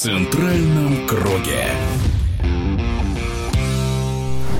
центральном круге.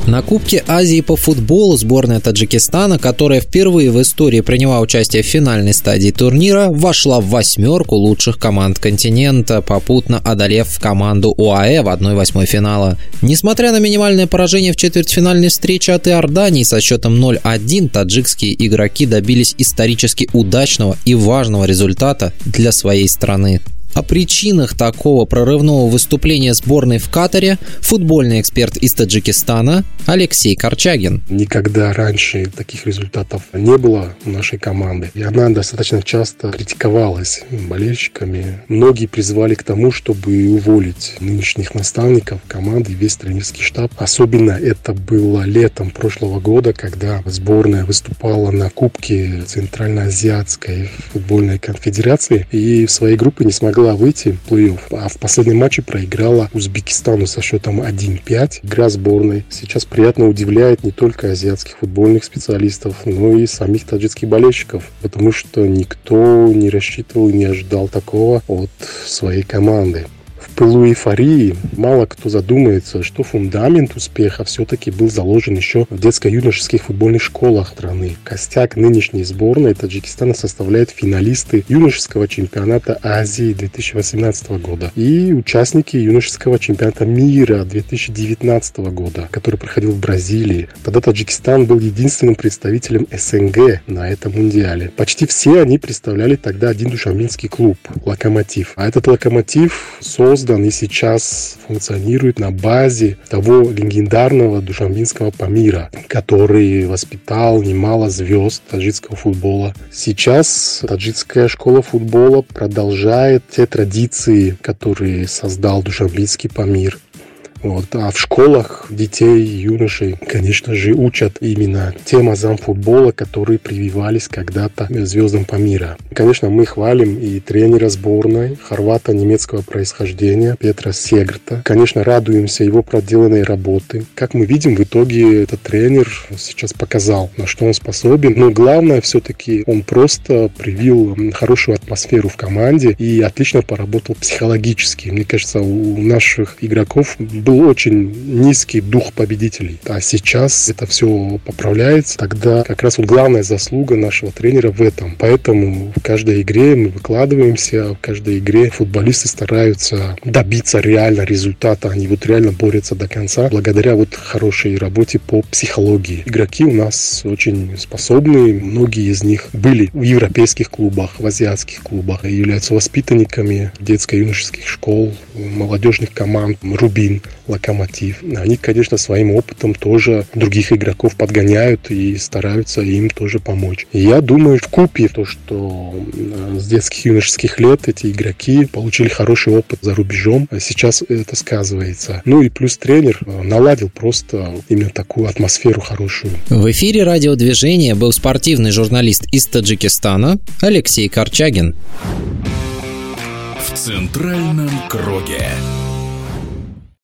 На Кубке Азии по футболу сборная Таджикистана, которая впервые в истории приняла участие в финальной стадии турнира, вошла в восьмерку лучших команд континента, попутно одолев команду УАЭ в 1-8 финала. Несмотря на минимальное поражение в четвертьфинальной встрече от Иордании со счетом 0-1, таджикские игроки добились исторически удачного и важного результата для своей страны. О причинах такого прорывного выступления сборной в Катаре футбольный эксперт из Таджикистана Алексей Корчагин. Никогда раньше таких результатов не было у нашей команды. И она достаточно часто критиковалась болельщиками. Многие призывали к тому, чтобы уволить нынешних наставников команды весь тренерский штаб. Особенно это было летом прошлого года, когда сборная выступала на Кубке Центральноазиатской футбольной конфедерации и в своей группе не смогла смогла выйти в плей-офф, а в последнем матче проиграла Узбекистану со счетом 1-5. Игра сборной сейчас приятно удивляет не только азиатских футбольных специалистов, но и самих таджикских болельщиков, потому что никто не рассчитывал и не ожидал такого от своей команды пылу эйфории мало кто задумается, что фундамент успеха все-таки был заложен еще в детско-юношеских футбольных школах страны. Костяк нынешней сборной Таджикистана составляют финалисты юношеского чемпионата Азии 2018 года и участники юношеского чемпионата мира 2019 года, который проходил в Бразилии. Тогда Таджикистан был единственным представителем СНГ на этом мундиале. Почти все они представляли тогда один душаминский клуб – «Локомотив». А этот «Локомотив» создан создан и сейчас функционирует на базе того легендарного душамбинского Памира, который воспитал немало звезд таджикского футбола. Сейчас таджикская школа футбола продолжает те традиции, которые создал душамбинский Памир. Вот. А в школах детей, юношей, конечно же, учат именно тем азам футбола, которые прививались когда-то звездам по мира. Конечно, мы хвалим и тренера сборной, хорвата немецкого происхождения Петра Сегрта. Конечно, радуемся его проделанной работы. Как мы видим, в итоге этот тренер сейчас показал, на что он способен. Но главное, все-таки он просто привил хорошую атмосферу в команде и отлично поработал психологически. Мне кажется, у наших игроков был очень низкий дух победителей. А сейчас это все поправляется. Тогда как раз вот главная заслуга нашего тренера в этом. Поэтому в каждой игре мы выкладываемся, в каждой игре футболисты стараются добиться реально результата. Они вот реально борются до конца благодаря вот хорошей работе по психологии. Игроки у нас очень способные. Многие из них были в европейских клубах, в азиатских клубах, являются воспитанниками детско-юношеских школ, молодежных команд «Рубин», локомотив. Они, конечно, своим опытом тоже других игроков подгоняют и стараются им тоже помочь. Я думаю, в купе то, что э, с детских юношеских лет эти игроки получили хороший опыт за рубежом, а сейчас это сказывается. Ну и плюс тренер э, наладил просто именно такую атмосферу хорошую. В эфире радиодвижения был спортивный журналист из Таджикистана Алексей Корчагин. В центральном круге.